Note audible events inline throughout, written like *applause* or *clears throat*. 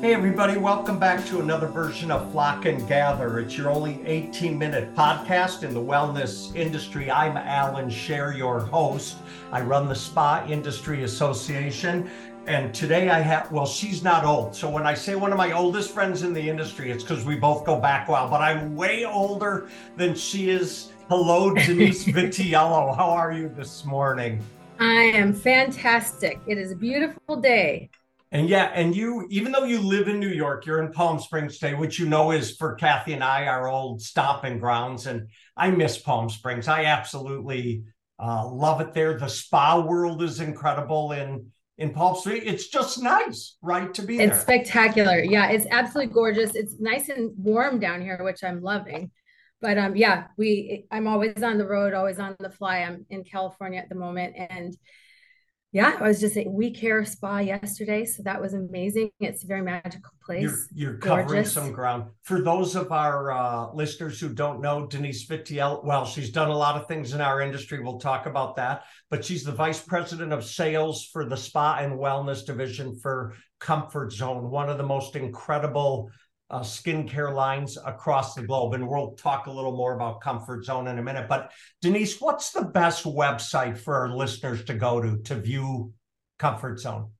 Hey, everybody, welcome back to another version of Flock and Gather. It's your only 18 minute podcast in the wellness industry. I'm Allan Scher, your host. I run the Spa Industry Association. And today I have, well, she's not old. So when I say one of my oldest friends in the industry, it's because we both go back a while, but I'm way older than she is. Hello, Denise *laughs* Vitiello. How are you this morning? I am fantastic. It is a beautiful day. And yeah, and you, even though you live in New York, you're in Palm Springs today, which you know is for Kathy and I our old stomping grounds. And I miss Palm Springs. I absolutely uh, love it there. The spa world is incredible in in Palm Springs. It's just nice, right, to be it's there. It's spectacular. Yeah, it's absolutely gorgeous. It's nice and warm down here, which I'm loving. But um, yeah, we I'm always on the road, always on the fly. I'm in California at the moment, and yeah, I was just at We Care Spa yesterday, so that was amazing. It's a very magical place. You're, you're covering some ground. For those of our uh, listeners who don't know, Denise Vitiel, well, she's done a lot of things in our industry. We'll talk about that. But she's the vice president of sales for the spa and wellness division for Comfort Zone, one of the most incredible uh, skincare lines across the globe. And we'll talk a little more about Comfort Zone in a minute. But Denise, what's the best website for our listeners to go to to view Comfort Zone?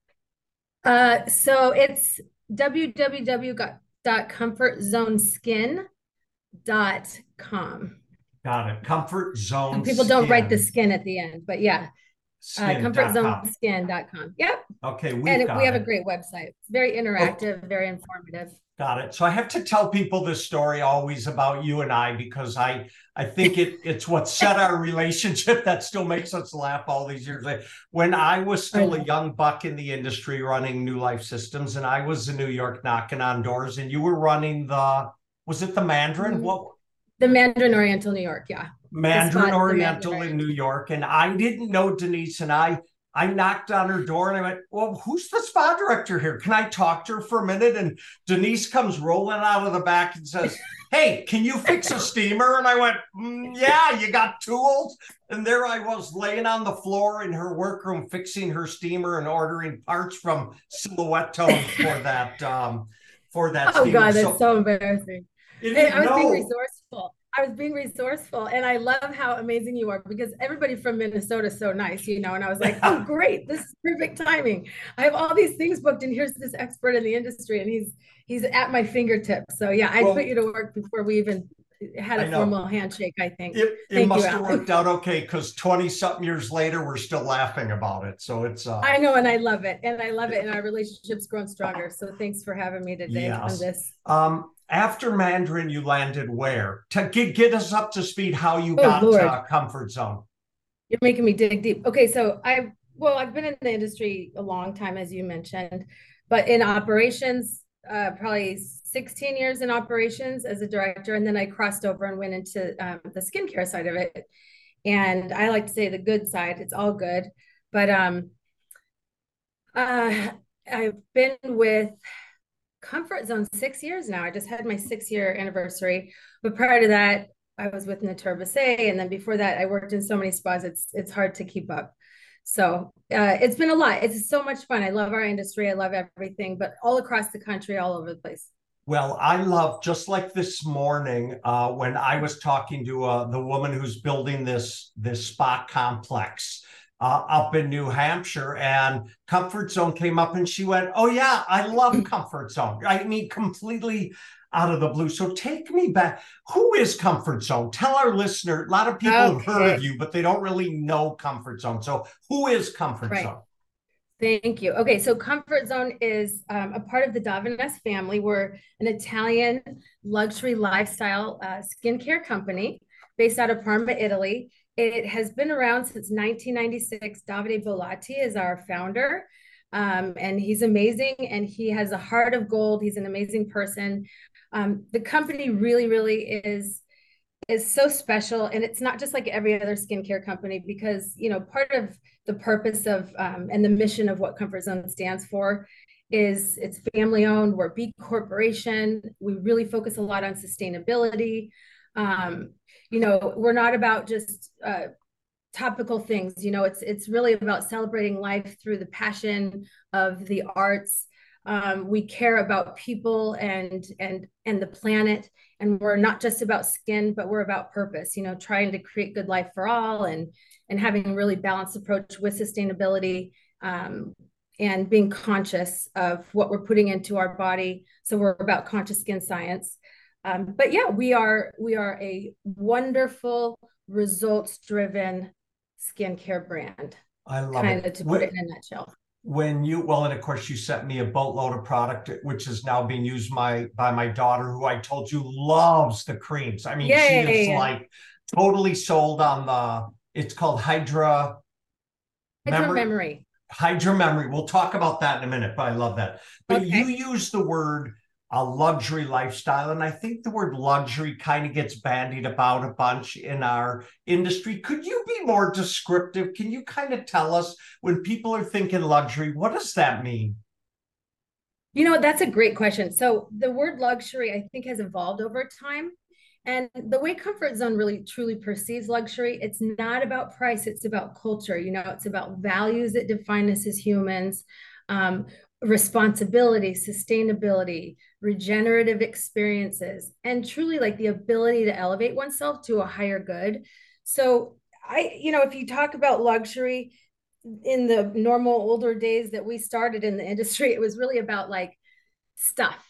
Uh, so it's www.comfortzoneskin.com. Got it. Comfort Zone. People don't write the skin at the end, but yeah. Uh, comfortzoneskin.com. Yep. Okay. We and we have it. a great website. It's very interactive, very informative. Got it. So I have to tell people this story always about you and I because I I think it it's what set our *laughs* relationship *laughs* that still makes us laugh all these years later. When I was still a young buck in the industry running New Life Systems, and I was in New York knocking on doors, and you were running the was it the Mandarin? Mm-hmm. What the Mandarin Oriental New York, yeah. Mandarin Oriental Mandarin. in New York. And I didn't know Denise and I I knocked on her door and I went, Well, who's the spa director here? Can I talk to her for a minute? And Denise comes rolling out of the back and says, *laughs* Hey, can you fix a steamer? And I went, mm, Yeah, you got tools. And there I was laying on the floor in her workroom, fixing her steamer and ordering parts from Silhouette for that. Um, for that. Oh, steamer. God, that's so, so embarrassing. Hey, I was no. being resourceful. I was being resourceful and I love how amazing you are because everybody from Minnesota is so nice, you know. And I was like, oh, *laughs* great, this is perfect timing. I have all these things booked, and here's this expert in the industry, and he's he's at my fingertips. So yeah, I well, put you to work before we even had a formal handshake, I think. It, it must you, have worked out okay because 20 something years later, we're still laughing about it. So it's. Uh, I know, and I love it. And I love it. And our relationship's grown stronger. So thanks for having me today yes. on this. Um, after Mandarin, you landed where? To get, get us up to speed how you oh, got Lord. to comfort zone. You're making me dig deep. Okay, so I well, I've been in the industry a long time, as you mentioned, but in operations, uh, probably 16 years in operations as a director, and then I crossed over and went into um, the skincare side of it. And I like to say the good side; it's all good. But um, uh, I've been with comfort zone six years now. I just had my six year anniversary. But prior to that, I was with Natura and then before that, I worked in so many spas. It's it's hard to keep up. So uh, it's been a lot. It's so much fun. I love our industry. I love everything, but all across the country, all over the place. Well, I love just like this morning uh, when I was talking to uh, the woman who's building this this spa complex uh, up in New Hampshire, and Comfort Zone came up, and she went, "Oh yeah, I love *clears throat* Comfort Zone. I mean, completely." Out of the blue. So take me back. Who is Comfort Zone? Tell our listener. A lot of people okay. have heard of you, but they don't really know Comfort Zone. So who is Comfort right. Zone? Thank you. Okay, so Comfort Zone is um, a part of the Davines family. We're an Italian luxury lifestyle uh, skincare company based out of Parma, Italy. It has been around since 1996. Davide Bollati is our founder. Um, and he's amazing and he has a heart of gold. He's an amazing person. Um, the company really, really is is so special and it's not just like every other skincare company because you know part of the purpose of um, and the mission of what comfort zone stands for is it's family owned we're b corporation we really focus a lot on sustainability. Um, you know we're not about just uh, topical things you know it's it's really about celebrating life through the passion of the arts. Um, we care about people and and and the planet, and we're not just about skin, but we're about purpose. You know, trying to create good life for all, and and having a really balanced approach with sustainability. Um, and being conscious of what we're putting into our body. So we're about conscious skin science. Um, but yeah, we are we are a wonderful results driven skincare brand. I love it. kind it. of to put it in a nutshell. When you well, and of course you sent me a boatload of product, which is now being used my by my daughter, who I told you loves the creams. I mean, Yay. she is like totally sold on the. It's called Hydra. Hydra memory. memory. Hydra memory. We'll talk about that in a minute, but I love that. But okay. you use the word a luxury lifestyle. And I think the word luxury kind of gets bandied about a bunch in our industry. Could you be more descriptive? Can you kind of tell us when people are thinking luxury, what does that mean? You know, that's a great question. So the word luxury, I think, has evolved over time. And the way Comfort Zone really truly perceives luxury, it's not about price, it's about culture. You know, it's about values that define us as humans. Um, responsibility, sustainability, regenerative experiences, and truly like the ability to elevate oneself to a higher good. So, I, you know, if you talk about luxury in the normal older days that we started in the industry, it was really about like stuff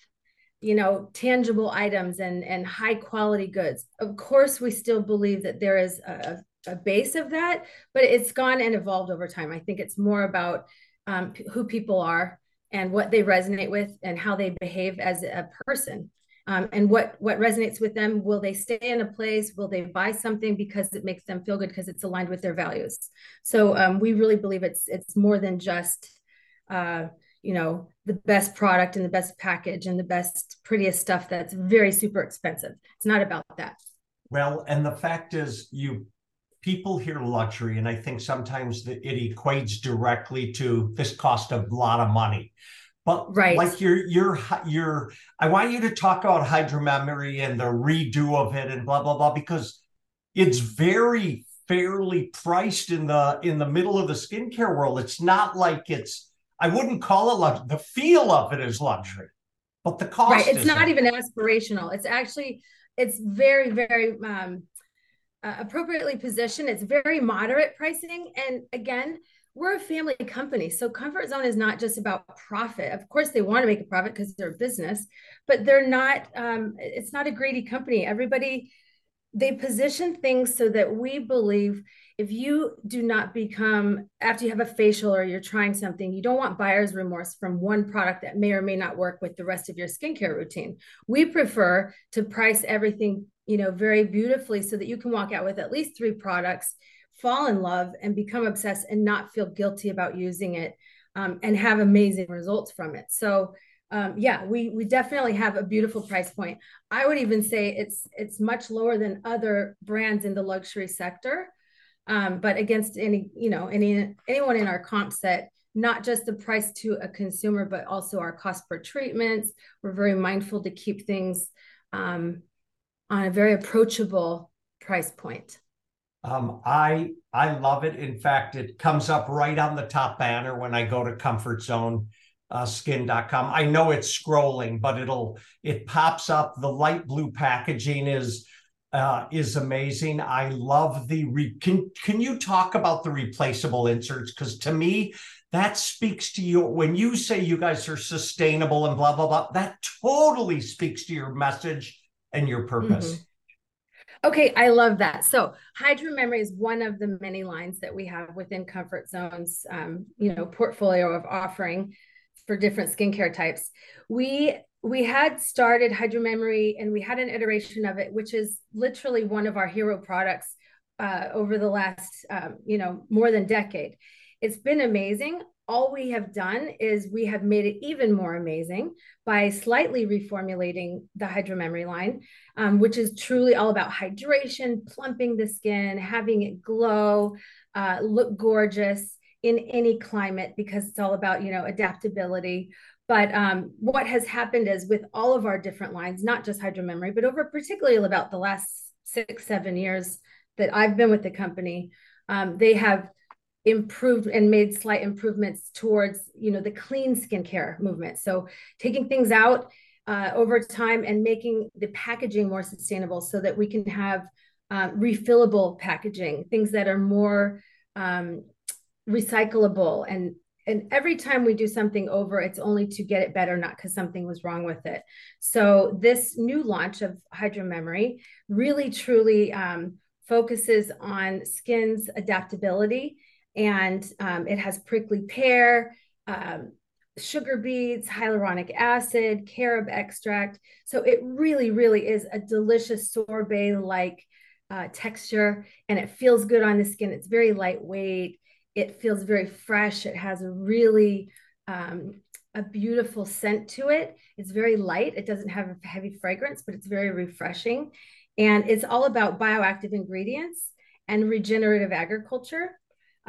you know tangible items and and high quality goods of course we still believe that there is a, a base of that but it's gone and evolved over time i think it's more about um, who people are and what they resonate with and how they behave as a person. Um, and what what resonates with them will they stay in a place? Will they buy something because it makes them feel good because it's aligned with their values? So um, we really believe it's it's more than just uh, you know the best product and the best package and the best prettiest stuff that's very super expensive. It's not about that. Well and the fact is you people hear luxury, and I think sometimes the, it equates directly to this cost a lot of money. But right. like your your your, I want you to talk about Hydra Memory and the redo of it and blah blah blah because it's very fairly priced in the in the middle of the skincare world. It's not like it's I wouldn't call it luxury. The feel of it is luxury, but the cost. Right. It's not even aspirational. It's actually it's very very um, uh, appropriately positioned. It's very moderate pricing. And again, we're a family company. So Comfort Zone is not just about profit. Of course, they want to make a profit because they're a business, but they're not, um, it's not a greedy company. Everybody, they position things so that we believe if you do not become after you have a facial or you're trying something you don't want buyer's remorse from one product that may or may not work with the rest of your skincare routine we prefer to price everything you know, very beautifully so that you can walk out with at least three products, fall in love and become obsessed and not feel guilty about using it um, and have amazing results from it. So um, yeah, we we definitely have a beautiful price point. I would even say it's it's much lower than other brands in the luxury sector. Um, but against any you know any anyone in our comp set not just the price to a consumer but also our cost per treatments we're very mindful to keep things um, on a very approachable price point. Um, I I love it. In fact, it comes up right on the top banner when I go to Comfort Zone uh, skin.com. I know it's scrolling, but it'll it pops up. The light blue packaging is uh, is amazing. I love the re- can can you talk about the replaceable inserts? Because to me, that speaks to you when you say you guys are sustainable and blah blah blah. That totally speaks to your message and your purpose. Mm-hmm. Okay, I love that. So, Hydra Memory is one of the many lines that we have within Comfort Zone's, um, you know, portfolio of offering for different skincare types. We we had started Hydra Memory, and we had an iteration of it, which is literally one of our hero products uh, over the last, um, you know, more than decade. It's been amazing all we have done is we have made it even more amazing by slightly reformulating the Hydra Memory line, um, which is truly all about hydration, plumping the skin, having it glow, uh, look gorgeous in any climate because it's all about you know adaptability. But um, what has happened is with all of our different lines, not just Hydra Memory, but over particularly about the last six, seven years that I've been with the company, um, they have improved and made slight improvements towards you know the clean skincare movement. So taking things out uh, over time and making the packaging more sustainable so that we can have uh, refillable packaging things that are more um, recyclable. And and every time we do something over it's only to get it better not because something was wrong with it. So this new launch of hydra memory really truly um, focuses on skin's adaptability and um, it has prickly pear, um, sugar beets, hyaluronic acid, carob extract. So it really, really is a delicious sorbet like uh, texture and it feels good on the skin. It's very lightweight. It feels very fresh. It has a really um, a beautiful scent to it. It's very light. It doesn't have a heavy fragrance, but it's very refreshing. And it's all about bioactive ingredients and regenerative agriculture.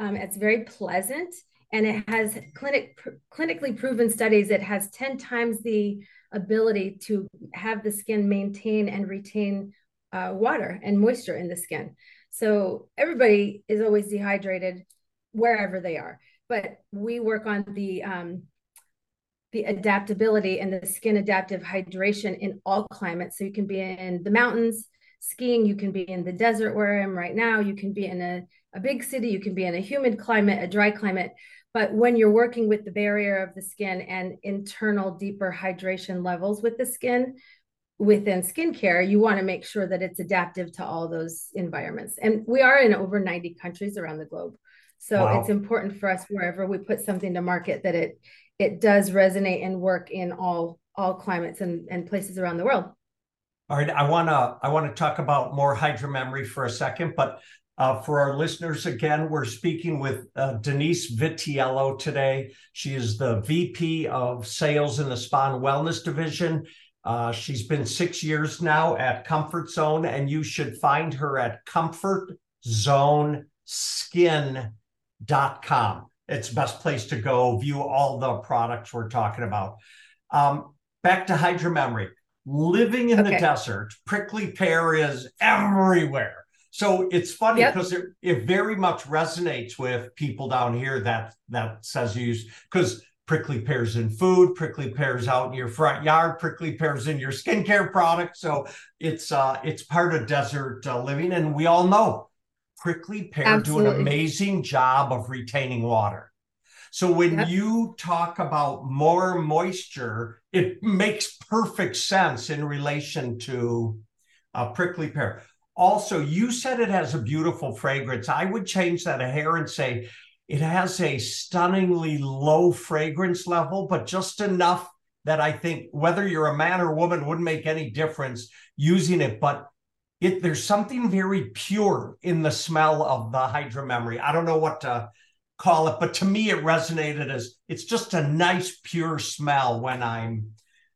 Um, it's very pleasant and it has clinic clinically proven studies. It has 10 times the ability to have the skin maintain and retain uh, water and moisture in the skin. So everybody is always dehydrated wherever they are, but we work on the um, the adaptability and the skin adaptive hydration in all climates. So you can be in the mountains skiing, you can be in the desert where I am right now, you can be in a a big city, you can be in a humid climate, a dry climate. But when you're working with the barrier of the skin and internal deeper hydration levels with the skin within skincare, you want to make sure that it's adaptive to all those environments. And we are in over 90 countries around the globe. So wow. it's important for us wherever we put something to market that it it does resonate and work in all all climates and, and places around the world. All right, I want to I want to talk about more Hydra Memory for a second, but uh, for our listeners, again, we're speaking with uh, Denise Vitiello today. She is the VP of Sales in the Spa and Wellness Division. Uh, she's been six years now at Comfort Zone, and you should find her at comfortzoneskin.com. It's best place to go view all the products we're talking about. Um, back to Hydra Memory. Living in okay. the desert, prickly pear is everywhere so it's funny yep. because it, it very much resonates with people down here that that says use because prickly pears in food, prickly pears out in your front yard, prickly pears in your skincare product. So it's uh it's part of desert uh, living, and we all know prickly pear Absolutely. do an amazing job of retaining water. So when yep. you talk about more moisture, it makes perfect sense in relation to uh, prickly pear. Also, you said it has a beautiful fragrance. I would change that a hair and say it has a stunningly low fragrance level, but just enough that I think whether you're a man or woman wouldn't make any difference using it. But it there's something very pure in the smell of the Hydra Memory. I don't know what to call it, but to me it resonated as it's just a nice pure smell when I'm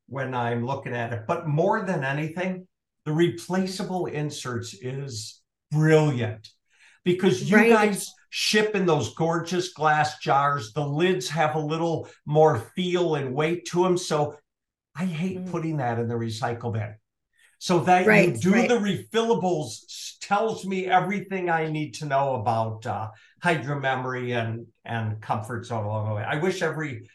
when I'm looking at it. But more than anything, the replaceable inserts is brilliant because you right. guys ship in those gorgeous glass jars. The lids have a little more feel and weight to them. So I hate mm. putting that in the recycle bin. So that right, you do right. the refillables tells me everything I need to know about uh, Hydra Memory and and Comfort Zone along the way. I wish every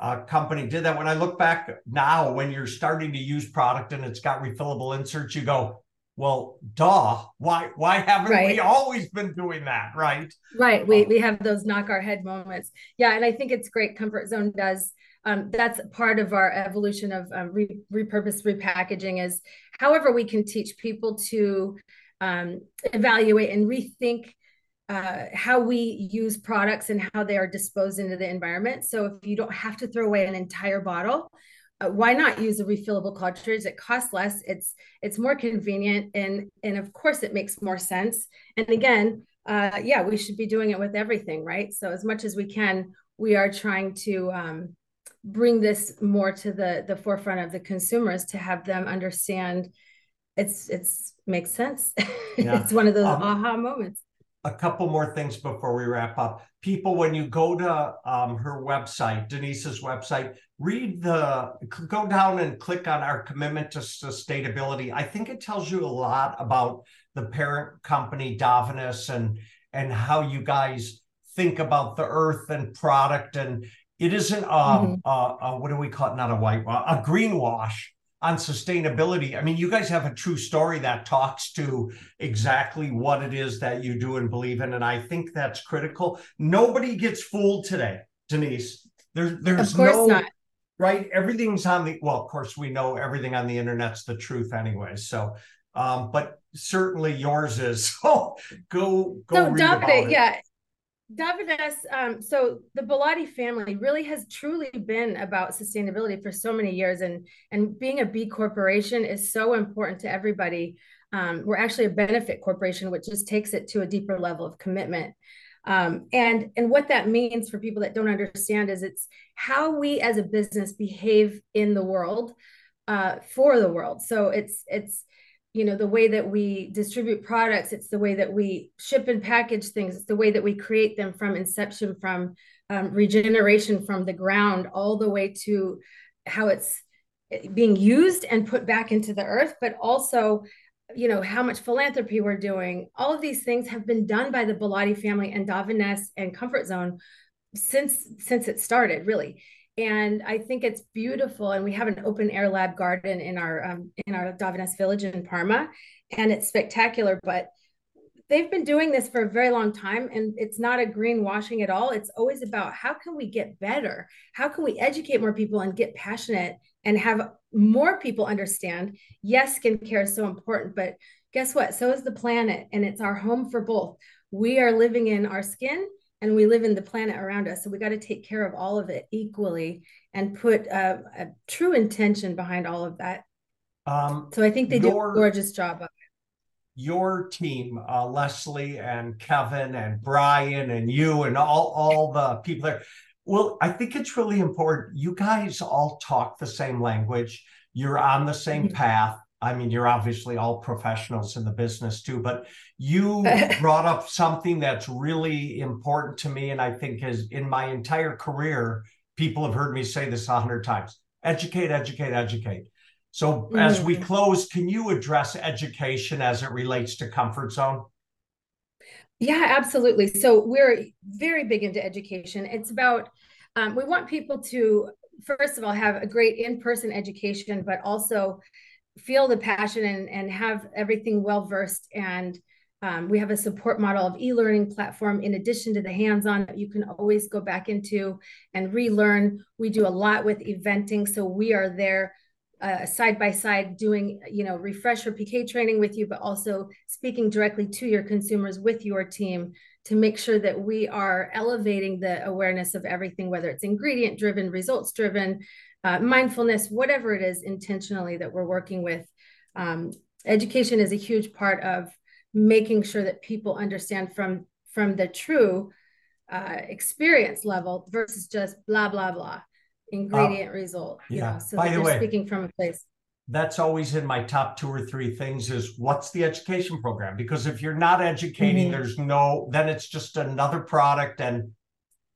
uh, company did that. When I look back now, when you're starting to use product and it's got refillable inserts, you go, well, duh. Why why haven't right. we always been doing that? Right. Right. We we have those knock our head moments. Yeah, and I think it's great. Comfort Zone does. Um, that's part of our evolution of um, re- repurpose repackaging is however we can teach people to um, evaluate and rethink uh, how we use products and how they are disposed into the environment. So if you don't have to throw away an entire bottle, uh, why not use a refillable cartridge? It costs less. It's it's more convenient, and and of course it makes more sense. And again, uh, yeah, we should be doing it with everything, right? So as much as we can, we are trying to um, bring this more to the the forefront of the consumers to have them understand. It's it's makes sense. *laughs* Yeah. it's one of those um, aha moments a couple more things before we wrap up. People, when you go to um, her website, Denise's website, read the, go down and click on our commitment to sustainability. I think it tells you a lot about the parent company, Davines, and and how you guys think about the earth and product and it isn't um mm-hmm. uh, uh, what do we call it not a white wash, a green wash on sustainability. I mean, you guys have a true story that talks to exactly what it is that you do and believe in. And I think that's critical. Nobody gets fooled today, Denise. There's there's of course no not. right. Everything's on the well, of course, we know everything on the internet's the truth anyway. So um, but certainly yours is. *laughs* So go go so read it. Yeah. Davines, um, so the Bollati family really has truly been about sustainability for so many years, and and being a B corporation is so important to everybody. Um, we're actually a benefit corporation, which just takes it to a deeper level of commitment. Um, and and what that means for people that don't understand is it's how we as a business behave in the world uh, for the world. So it's it's you know the way that we distribute products it's the way that we ship and package things it's the way that we create them from inception from um, regeneration from the ground all the way to how it's eh, being used and put back into the earth but also you know how much philanthropy we're doing. All of these things have been done by the Bollati family and Davines and Comfort Zone since since it started really and I think it's beautiful. And we have an open air lab garden in our um, in our Davines Village in Parma, and it's spectacular. But they've been doing this for a very long time, and it's not a greenwashing at all. It's always about how can we get better? How can we educate more people and get passionate and have more people understand? Yes, skincare is so important, but guess what? So is the planet, and it's our home for both. We are living in our skin and we live in the planet around us. So we got to take care of all of it equally and put a, a true intention behind all of that. Um, so I think they your, do a gorgeous job of it. Your team, uh, Leslie and Kevin and Brian and you and all all the people there. Well, I think it's really important. You guys all talk the same language. You're on the same *laughs* path. I mean, you're obviously all professionals in the business too, but you *laughs* brought up something that's really important to me. And I think is in my entire career, people have heard me say this a hundred times educate, educate, educate. So mm. as we mm. close, can you address education as it relates to comfort zone? Yeah, absolutely. So we're very big into education. It's about, um, we want people to, first of all, have a great in person education, but also feel the passion and, and have everything well versed. And um, we have a support model of e-learning platform in addition to the hands-on that you can always go back into and relearn. We do a lot with eventing so we are there uh, side by side doing you know refresher pk training with you but also speaking directly to your consumers with your team to make sure that we are elevating the awareness of everything whether it's ingredient driven results driven uh, mindfulness, whatever it is intentionally that we're working with. Um, education is a huge part of making sure that people understand from from the true uh, experience level versus just blah blah blah ingredient uh, result. Yeah. Know, so By the way, speaking from a place. That's always in my top two or three things is what's the education program? Because if you're not educating, mm-hmm. there's no, then it's just another product and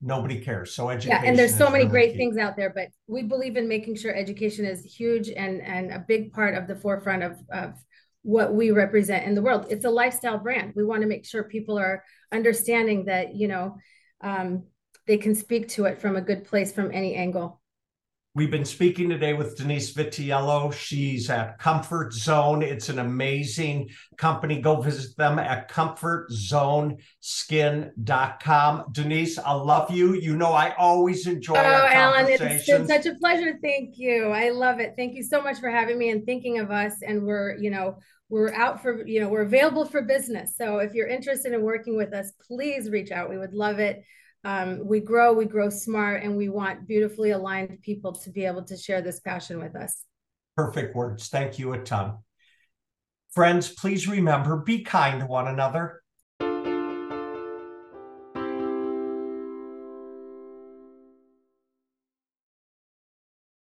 nobody cares. So education. Yeah, and there's so many really great key. things out there, but we believe in making sure education is huge and and a big part of the forefront of of what we represent in the world. It's a lifestyle brand. We want to make sure people are understanding that you know um, they can speak to it from a good place from any angle. We've been speaking today with Denise Vitiello. She's at Comfort Zone. It's an amazing company. Go visit them at comfortzoneskin.com. Denise, I love you. You know, I always enjoy oh, our Allan, it's been such a pleasure. Thank you. I love it. Thank you so much for having me and thinking of us. And we're, you know, we're out for, you know, we're available for business. So if you're interested in working with us, please reach out. We would love it um, we grow, we grow smart, and we want beautifully aligned people to be able to share this passion with us. Perfect words. Thank you a ton. Friends, please remember be kind to one another.